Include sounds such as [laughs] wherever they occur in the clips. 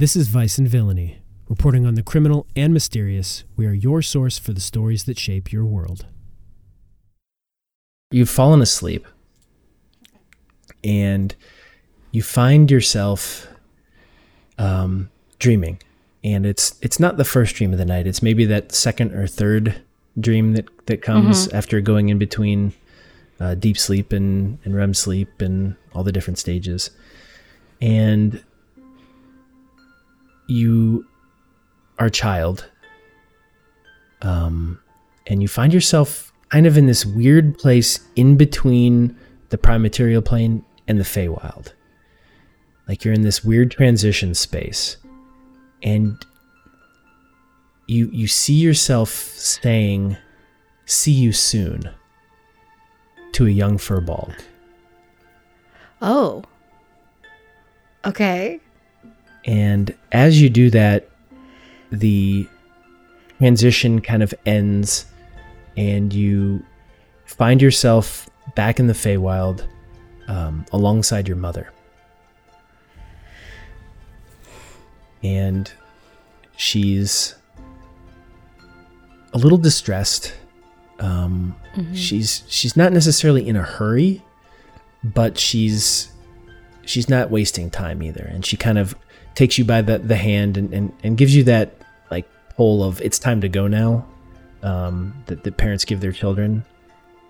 This is Vice and Villainy. Reporting on the criminal and mysterious, we are your source for the stories that shape your world. You've fallen asleep and you find yourself um, dreaming. And it's it's not the first dream of the night. It's maybe that second or third dream that, that comes after going in between uh, deep sleep and, and REM sleep and all the different stages. And you are a child. Um, and you find yourself kind of in this weird place in between the prime material plane and the Feywild. Like you're in this weird transition space. And you you see yourself saying, see you soon to a young furbolg. Oh. Okay. And as you do that, the transition kind of ends, and you find yourself back in the Feywild um, alongside your mother. And she's a little distressed. Um, She's she's not necessarily in a hurry, but she's she's not wasting time either. And she kind of takes you by the, the hand and, and, and gives you that like pull of it's time to go now um, that the parents give their children.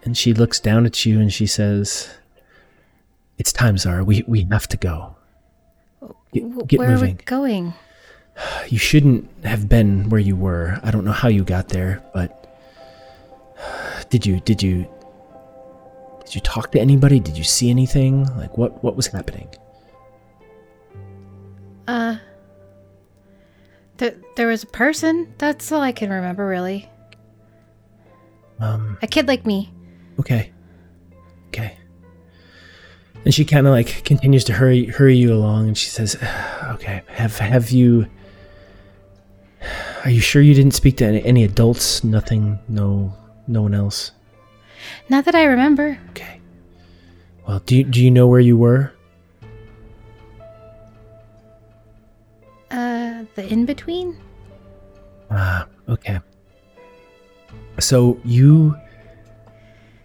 And she looks down at you and she says, It's time, Zara. We, we have to go. Get, get Where moving. are we going? You shouldn't have been where you were. I don't know how you got there, but did you did you did you talk to anybody? Did you see anything? Like what what was happening? Uh. Th- there was a person. That's all I can remember, really. Um A kid like me. okay. Okay. And she kind of like continues to hurry hurry you along and she says, "Okay, have have you Are you sure you didn't speak to any, any adults? Nothing, no no one else." Not that I remember. Okay. Well, do you, do you know where you were? The in between? Ah, okay. So you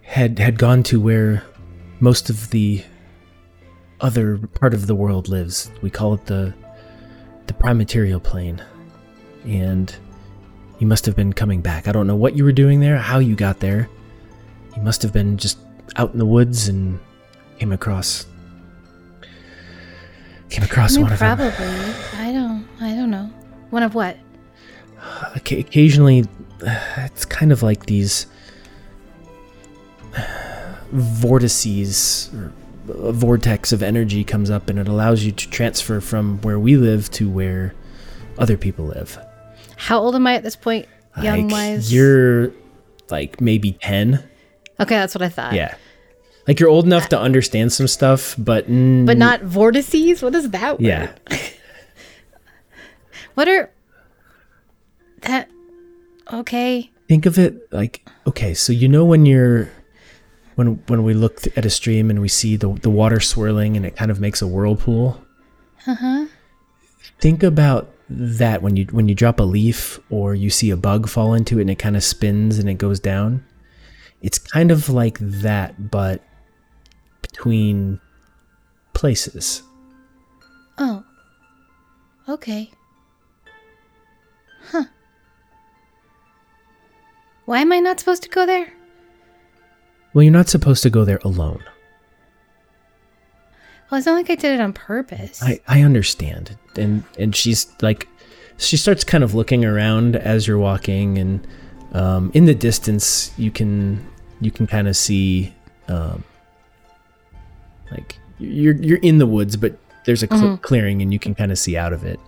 had had gone to where most of the other part of the world lives. We call it the the prime material plane. And you must have been coming back. I don't know what you were doing there, how you got there. You must have been just out in the woods and came across came across I mean, one of them. probably. One of what? Occa- occasionally it's kind of like these vortices or a vortex of energy comes up and it allows you to transfer from where we live to where other people live How old am I at this point? Young like wise. you're like maybe 10 Okay, that's what I thought. yeah like you're old enough to understand some stuff but mm, But not vortices. What is that? Word? yeah [laughs] What are that? Okay. think of it like okay so you know when you're when when we look th- at a stream and we see the the water swirling and it kind of makes a whirlpool uh-huh think about that when you when you drop a leaf or you see a bug fall into it and it kind of spins and it goes down it's kind of like that but between places Oh. Okay. Why am I not supposed to go there? well you're not supposed to go there alone Well, it's not like I did it on purpose. I, I understand. And and she's like she starts kind of looking around as you're walking and um, in the distance you can you can kind of see um, like you're you're in the woods but there's a cl- clearing and you can kind of see out of it.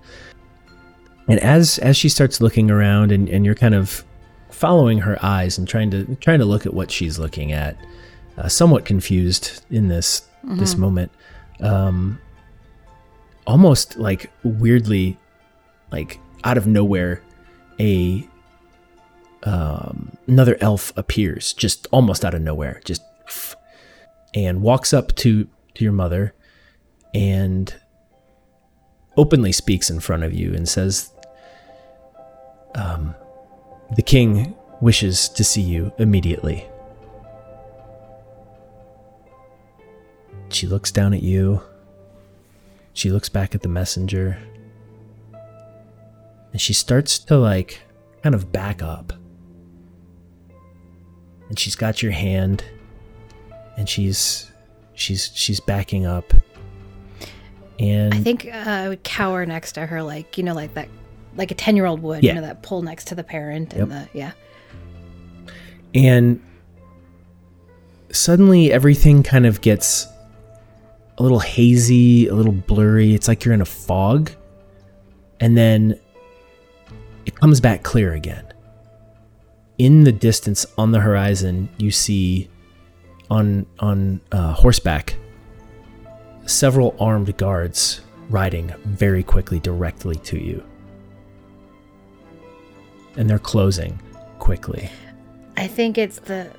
And as as she starts looking around and, and you're kind of following her eyes and trying to trying to look at what she's looking at, uh, somewhat confused in this this moment. Um, almost like weirdly like out of nowhere a um, another elf appears just almost out of nowhere just and walks up to to your mother and openly speaks in front of you and says, um, The king wishes to see you immediately. She looks down at you. She looks back at the messenger. And she starts to, like, kind of back up. And she's got your hand. And she's. She's she's backing up. And I think uh, I would cower next to her, like you know, like that, like a ten year old would. Yeah. You know, that pull next to the parent and the yeah. and suddenly everything kind of gets a little hazy, a little blurry. It's like you're in a fog. And then it comes back clear again. In the distance on the horizon, you see on on uh, horseback several armed guards riding very quickly directly to you. And they're closing quickly. I think it's the.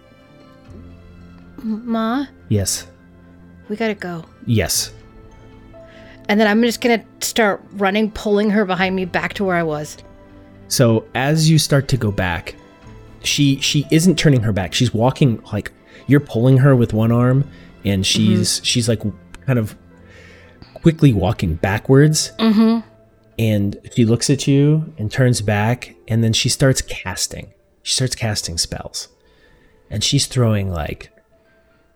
Ma, Yes. we gotta go. Yes. And then I'm just gonna start running, pulling her behind me back to where I was. So as you start to go back, she she isn't turning her back. She's walking like you're pulling her with one arm, and she's she's like kind of quickly walking backwards. Mm-hmm. And she looks at you and turns back, and then she starts casting. She starts casting spells, and she's throwing like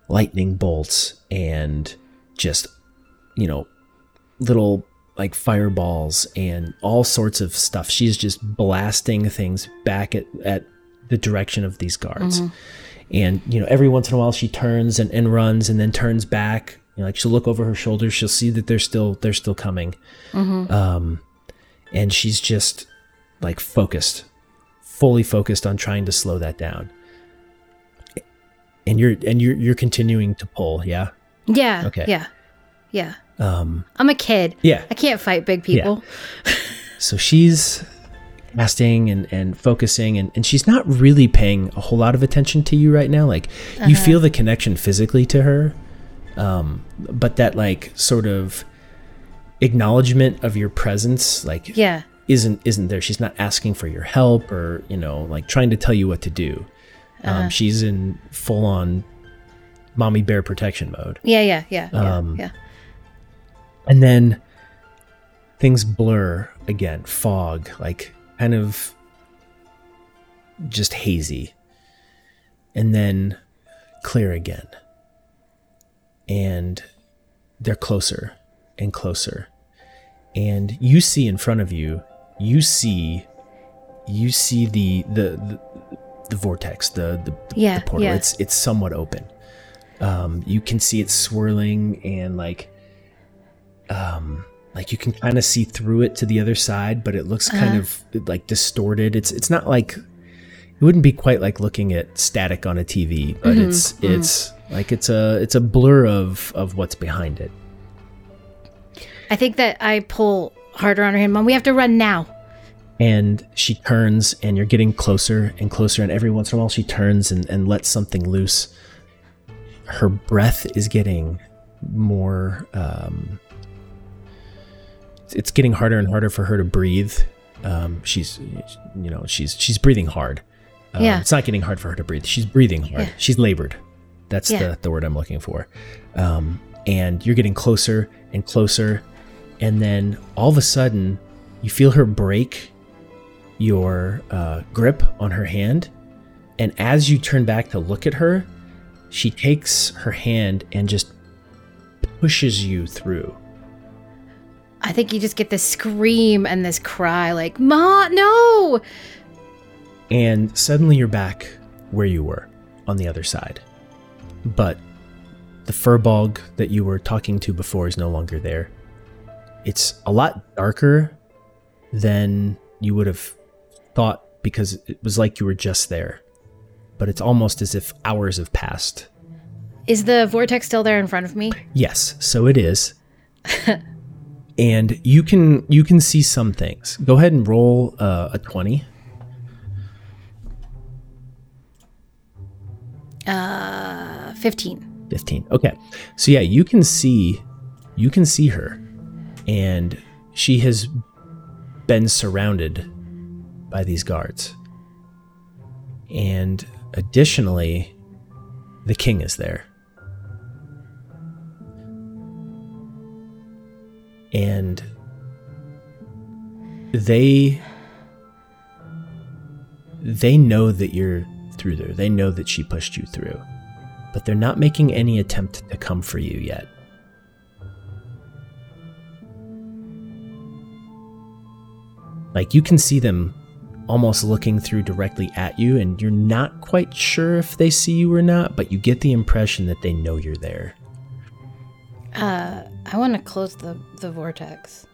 lightning bolts and just you know little like fireballs and all sorts of stuff. She's just blasting things back at, at the direction of these guards. And, you know, every once in a while she turns and, and runs and then turns back. You know, like she'll look over her shoulder, she'll see that they're still they're still coming. Um and she's just like focused, fully focused on trying to slow that down. And you're and you're you're continuing to pull, yeah? Yeah. Okay. Yeah. Yeah. Um I'm a kid. yeah. I can't fight big people. [laughs] So she's casting and, and focusing and, and she's not really paying a whole lot of attention to you right now. Like you feel the connection physically to her. Um, but that like sort of acknowledgement of your presence, like Yeah. isn't isn't there. She's not asking for your help or, you know, like trying to tell you what to do. Um, she's in full on mommy bear protection mode. Yeah. Yeah. Yeah. Yeah. Um, yeah. And then things blur again, fog, like kind of just hazy. And then clear again. And they're closer and closer. And you see in front of you, you see you see the the the, the vortex, the the, Yeah, the portal. yeah. It's it's somewhat open. Um, you can see it swirling and like um like you can kind of see through it to the other side but it looks kind of like distorted it's it's not like it wouldn't be quite like looking at static on a tv but it's it's like it's a it's a blur of of what's behind it I think that I pull harder on her hand. Mom, we have to run now. and she turns and you're getting closer and closer and every once in a while she turns and, and lets something loose her breath is getting more um, it's getting harder and harder for her to breathe um, she's you know she's she's breathing hard um, Yeah. it's not getting hard for her to breathe she's breathing hard Yeah. she's labored that's Yeah. the, the word i'm looking for um, and you're getting closer and closer and then all of a sudden you feel her break your uh, grip on her hand. And as you turn back to look at her she takes her hand and just pushes you through. I think you just get this scream and this cry, like, Ma, no! and suddenly you're back where you were on the other side. But the furbolg that you were talking to before is no longer there it's a lot darker than you would have thought because it was like you were just there but it's almost as if hours have passed Is the vortex still there in front of me? Yes, so it is. [laughs] and you can you can see some things. Go ahead and roll uh, a twenty. Uh, 15. 15 okay so yeah you can see you can see her and she has been surrounded by these guards. And additionally, the king is there. And they they know that you're through there. They know that she pushed you through. But they're not making any attempt to come for you yet. Like you can see them almost looking through directly at you, and you're not quite sure if they see you or not, but you get the impression that they know you're there. Uh, I want to close the the vortex.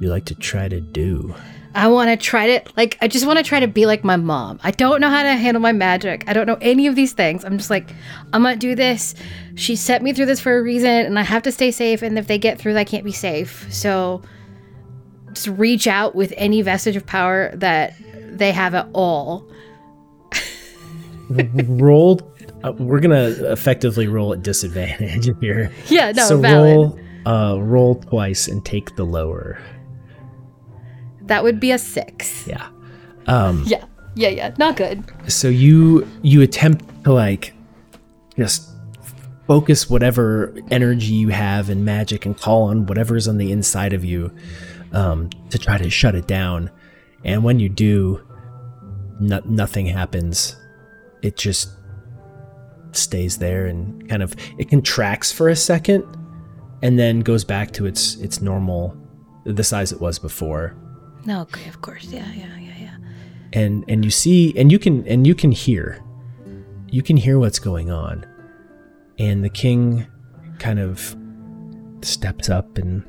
You like to try to do. I want to try to like I just want to try to be like my mom. I don't know how to handle my magic. I don't know any of these things. I'm just like I'm going to do this. She set me through this for a reason and I have to stay safe and if they get through I can't be safe. So just reach out with any vestige of power that they have at all. [laughs] roll uh, we're going to effectively roll at disadvantage [laughs] here. Yeah, no, so valid. roll uh roll twice and take the lower. That would be a 6. Yeah. Um Yeah. Yeah, yeah. Not good. so you you attempt to like just focus whatever energy you have in magic and call on whatever's on the inside of you um, to try to shut it down and when you do no- nothing happens it just stays there and kind of it contracts for a second and then goes back to its its normal the size it was before No, okay, of course. Yeah, yeah, yeah, yeah. and and you see and you can and you can hear you can hear what's going on and the king kind of steps up and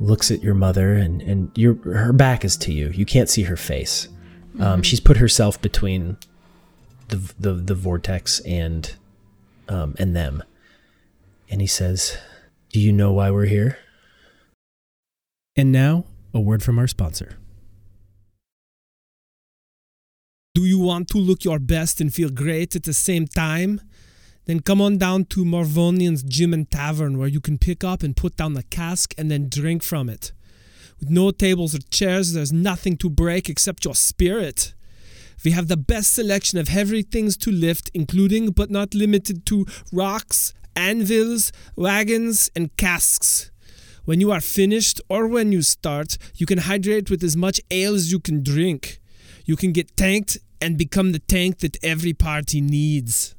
looks at your mother and and your her back is to you. You can't see her face. Um, she's put herself between the the, the vortex and um, and them. And he says do you know why we're here? And now, a word from our sponsor. Do you want to look your best and feel great at the same time? Then come on down to Marvonian's Gym and Tavern where you can pick up and put down the cask and then drink from it. With no tables or chairs, there's nothing to break except your spirit. We have the best selection of heavy things to lift, including but not limited to rocks, anvils, wagons, and casks. When you are finished or when you start, you can hydrate with as much ale as you can drink. You can get tanked and become the tank that every party needs.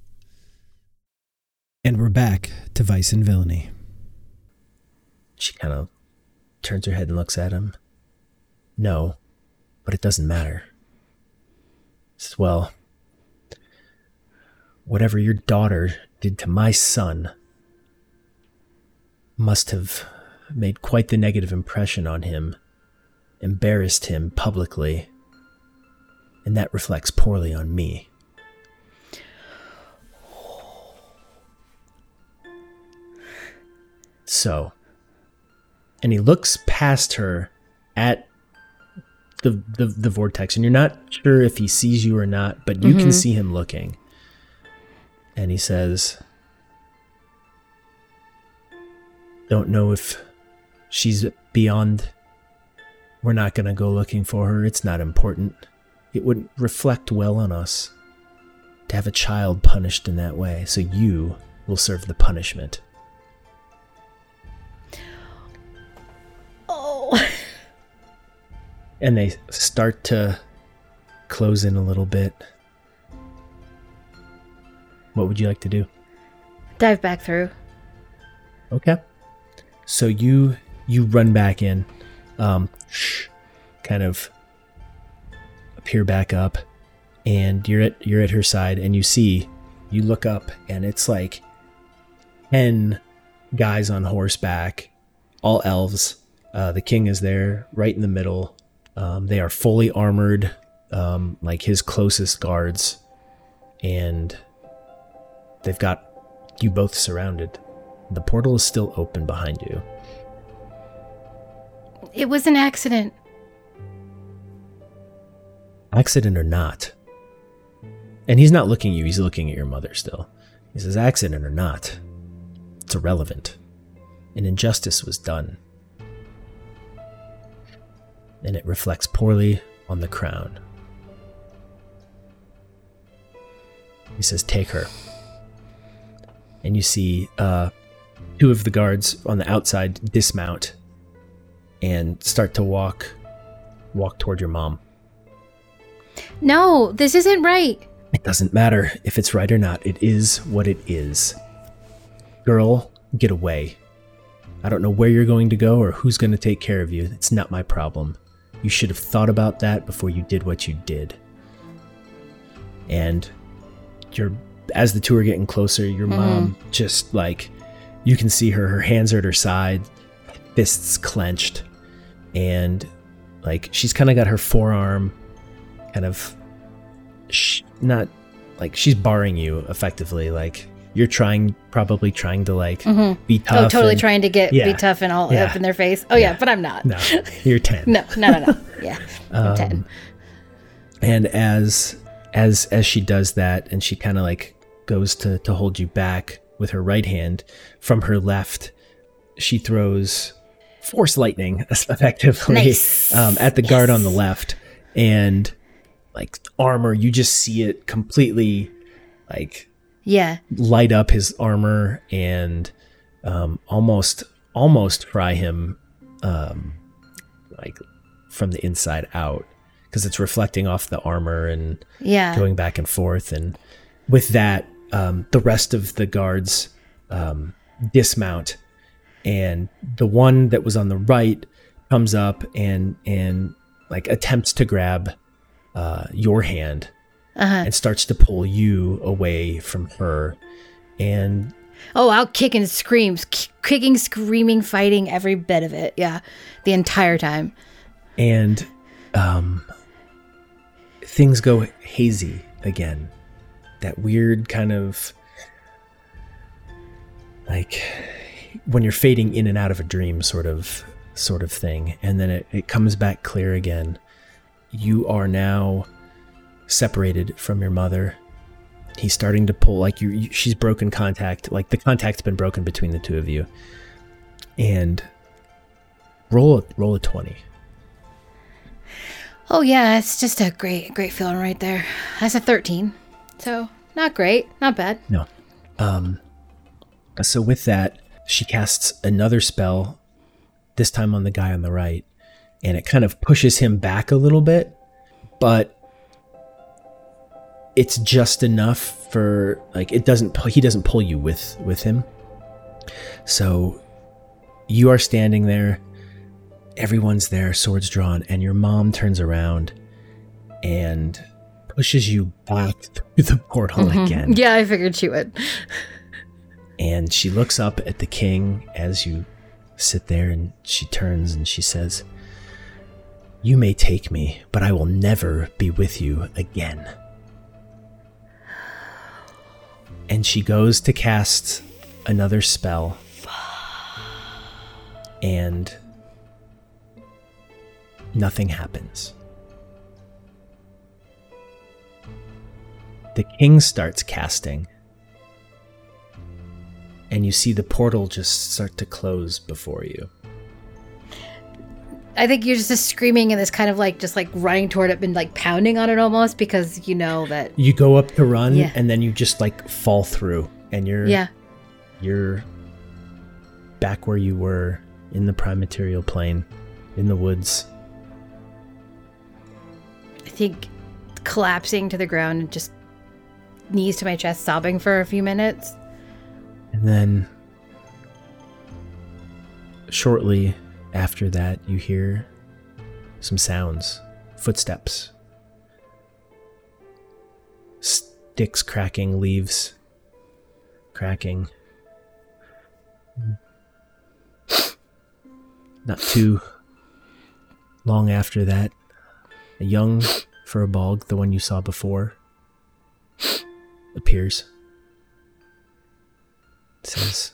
And we're back to Vice and Villainy. She kind of turns her head and looks at him. No, but it doesn't matter. Says, well, whatever your daughter did to my son must have made quite the negative impression on him, embarrassed him publicly, and that reflects poorly on me. So, and he looks past her at the, the the vortex and you're not sure if he sees you or not but you can mm-hmm. see him looking. And he says don't know if she's beyond we're not going to go looking for her. It's not important. It wouldn't reflect well on us to have a child punished in that way. So you will serve the punishment and they start to close in a little bit. What would you like to do? Dive back through. Okay. So you you run back in, um, shh, kind of appear back up, and you're at you're at her side, and you see, you look up, and it's like ten guys on horseback, all elves. Uh, the king is there, right in the middle. Um, they are fully armored, um, like his closest guards, and they've got you both surrounded. The portal is still open behind you. It was an accident. Accident or not. And he's not looking at you, he's looking at your mother still. He says, accident or not, it's irrelevant. An injustice was done. And it reflects poorly on the crown. He says, Take her. And you see uh, two of the guards on the outside dismount and start to walk walk toward your mom. No, this isn't right. It doesn't matter if it's right or not. It is what it is. Girl, get away. I don't know where you're going to go or who's going to take care of you. It's not my problem. You should have thought about that before you did what you did. And you're as the two are getting closer, your mm-hmm. mom just like you can see her her hands are at her side, fists clenched, and like she's kind of got her forearm kind of sh- not like she's barring you effectively like you're trying probably trying to like be tough oh, totally and- trying to get Yeah. be tough and all Yeah. up in their face. Oh yeah, Yeah. but I'm not. no you're 10 [laughs] no, no, no. no. [laughs] Yeah, I'm ten. Um, and as as as she does that and she kind of like goes to to hold you back with her right hand from her left she throws force lightning [laughs] effectively Nice. um, at the guard on the left and like armor you just see it completely like Yeah. light up his armor and um, almost almost fry him um, like from the inside out because it's reflecting off the armor and Yeah. going back and forth and with that um, the rest of the guards um, dismount and the one that was on the right comes up and and like attempts to grab uh, your hand Uh-huh. and starts to pull you away from her and Oh, out kicking, screams, k- kicking, screaming, fighting, every bit of it. Yeah, the entire time. and um things go hazy again that weird kind of like when you're fading in and out of a dream sort of sort of thing and then it, it comes back clear again you are now separated from your mother he's starting to pull like you, you she's broken contact like the contact's been broken between the two of you and roll a roll a 20 Oh yeah, it's just a great, great feeling right there. That's a thirteen, so not great, not bad. No. Um so with that, she casts another spell, this time on the guy on the right, and it kind of pushes him back a little bit, but it's just enough for like it doesn't he doesn't pull you with with him. So you are standing there, everyone's there, swords drawn, and your mom turns around and pushes you back through the portal mm-hmm. again Yeah, I figured she would. and she looks up at the king as you sit there and she turns and she says you may take me but i will never be with you again and she goes to cast another spell. And nothing happens. The king starts casting. And you see the portal just start to close before you. I think you're just screaming and this kind of like just like running toward it and like pounding on it almost because you know that. You go up to run Yeah. and then you just like fall through and you're Yeah. you're back where you were in the prime material plane in the woods. I think collapsing to the ground and just knees to my chest, sobbing for a few minutes. And then shortly after that you hear some sounds, footsteps. Sticks cracking, leaves cracking. Not too long after that, a young furbolg, the one you saw before, appears. It Says,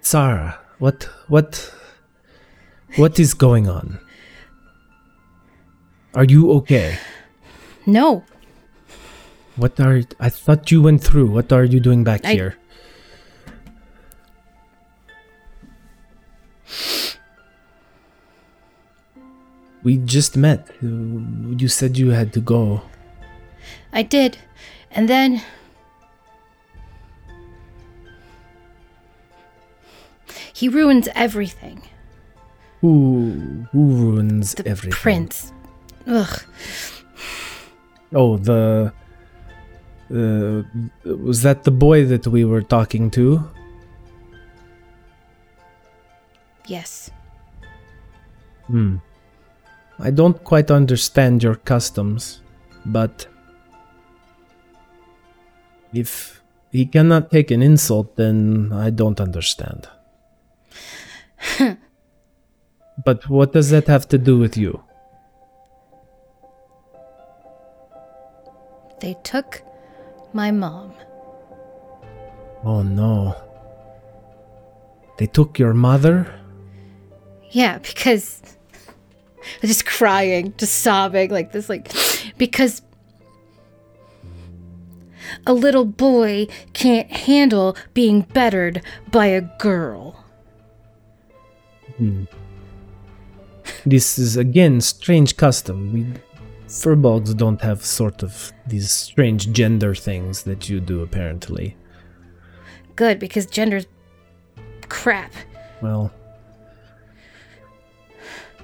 Sarah, what, what, what is going on? Are you okay? No. What are. I thought you went through. What are you doing back I, here? We just met. You said you had to go. I did. And then. He ruins everything. Who who ruins The everything? prince. Ugh. Oh, the. Uh, was that the boy that we were talking to? Yes. Hmm. I don't quite understand your customs, but if he cannot take an insult, then I don't understand. [laughs] but what does that have to do with you? They took my mom. Oh no. They took your mother? Yeah, because [laughs] just crying, just sobbing like this, like because a little boy can't handle being bettered by a girl. Hmm. This is again strange custom. We furbolgs don't have sort of these strange gender things that you do apparently. Good, because gender's crap. Well,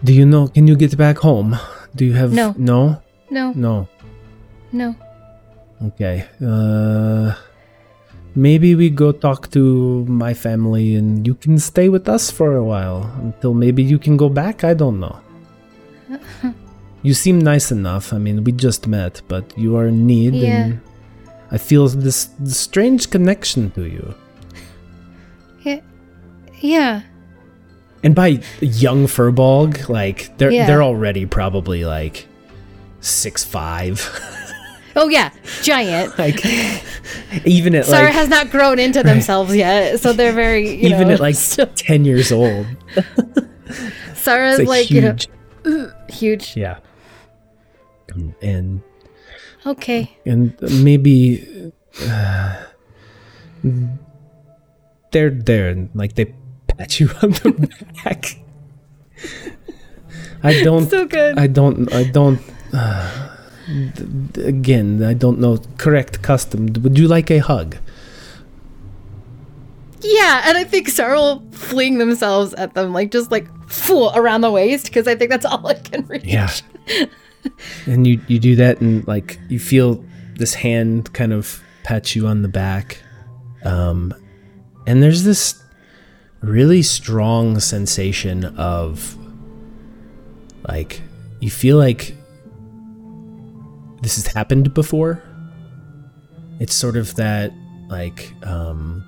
do you know? Can you get back home? Do you have No. No. No, No. no. Okay. Uh, maybe we go talk to my family, and you can stay with us for a while until maybe you can go back. I don't know. [laughs] you seem nice enough. I mean, we just met, but you are in need, Yeah. and I feel this, this strange connection to you. Yeah. Yeah. And by young furbolg, like they're Yeah. they're already probably like six five. [laughs] Oh yeah, giant. [laughs] like even at Sarah like has not grown into themselves yet, so they're very you even know, at like still- [laughs] ten years old. Sarah's like like you know huge. [clears throat] huge. Yeah. And Okay. and maybe uh, they're there and like they pat you on the [laughs] back. I don't So good. I don't. I don't. Uh, again, I don't know correct custom. Would you like a hug? Yeah, and I think will fling themselves at them, like just like full around the waist, because I think that's all I can reach. Yeah. and you you do that, and like you feel this hand kind of pat you on the back, um, and there's this really strong sensation of like you feel like this has happened before. It's sort of that like um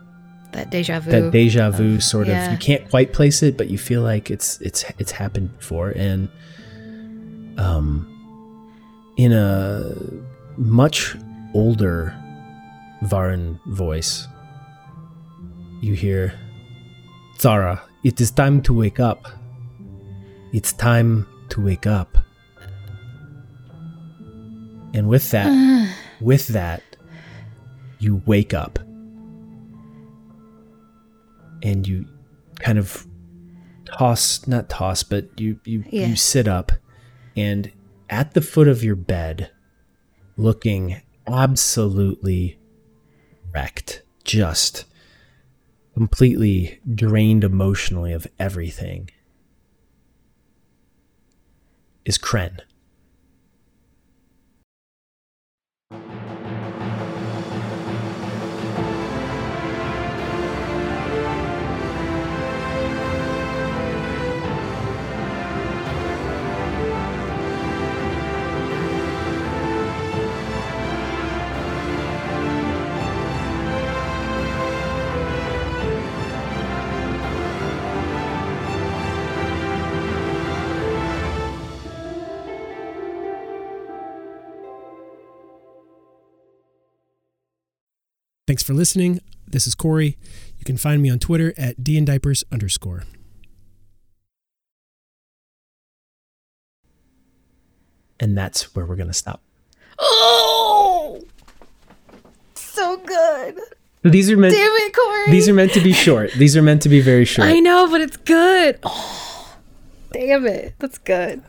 That deja vu. that deja vu sort of you can't quite place it but you feel like it's it's it's happened before and um in a much older Varan voice you hear Zara it is time to wake up it's time to wake up and with that [sighs] with that you wake up and you kind of toss not toss but you you, Yeah. you sit up and at the foot of your bed looking absolutely wrecked just completely drained emotionally of everything is Kren. Thanks for listening. This is Corey. You can find me on Twitter at dndiapers underscore. And that's where we're going to stop. Oh, so good. These are meant Damn it, Corey. these are meant to be short. These are meant to be very short. I know, but it's good. Oh, damn it. That's good.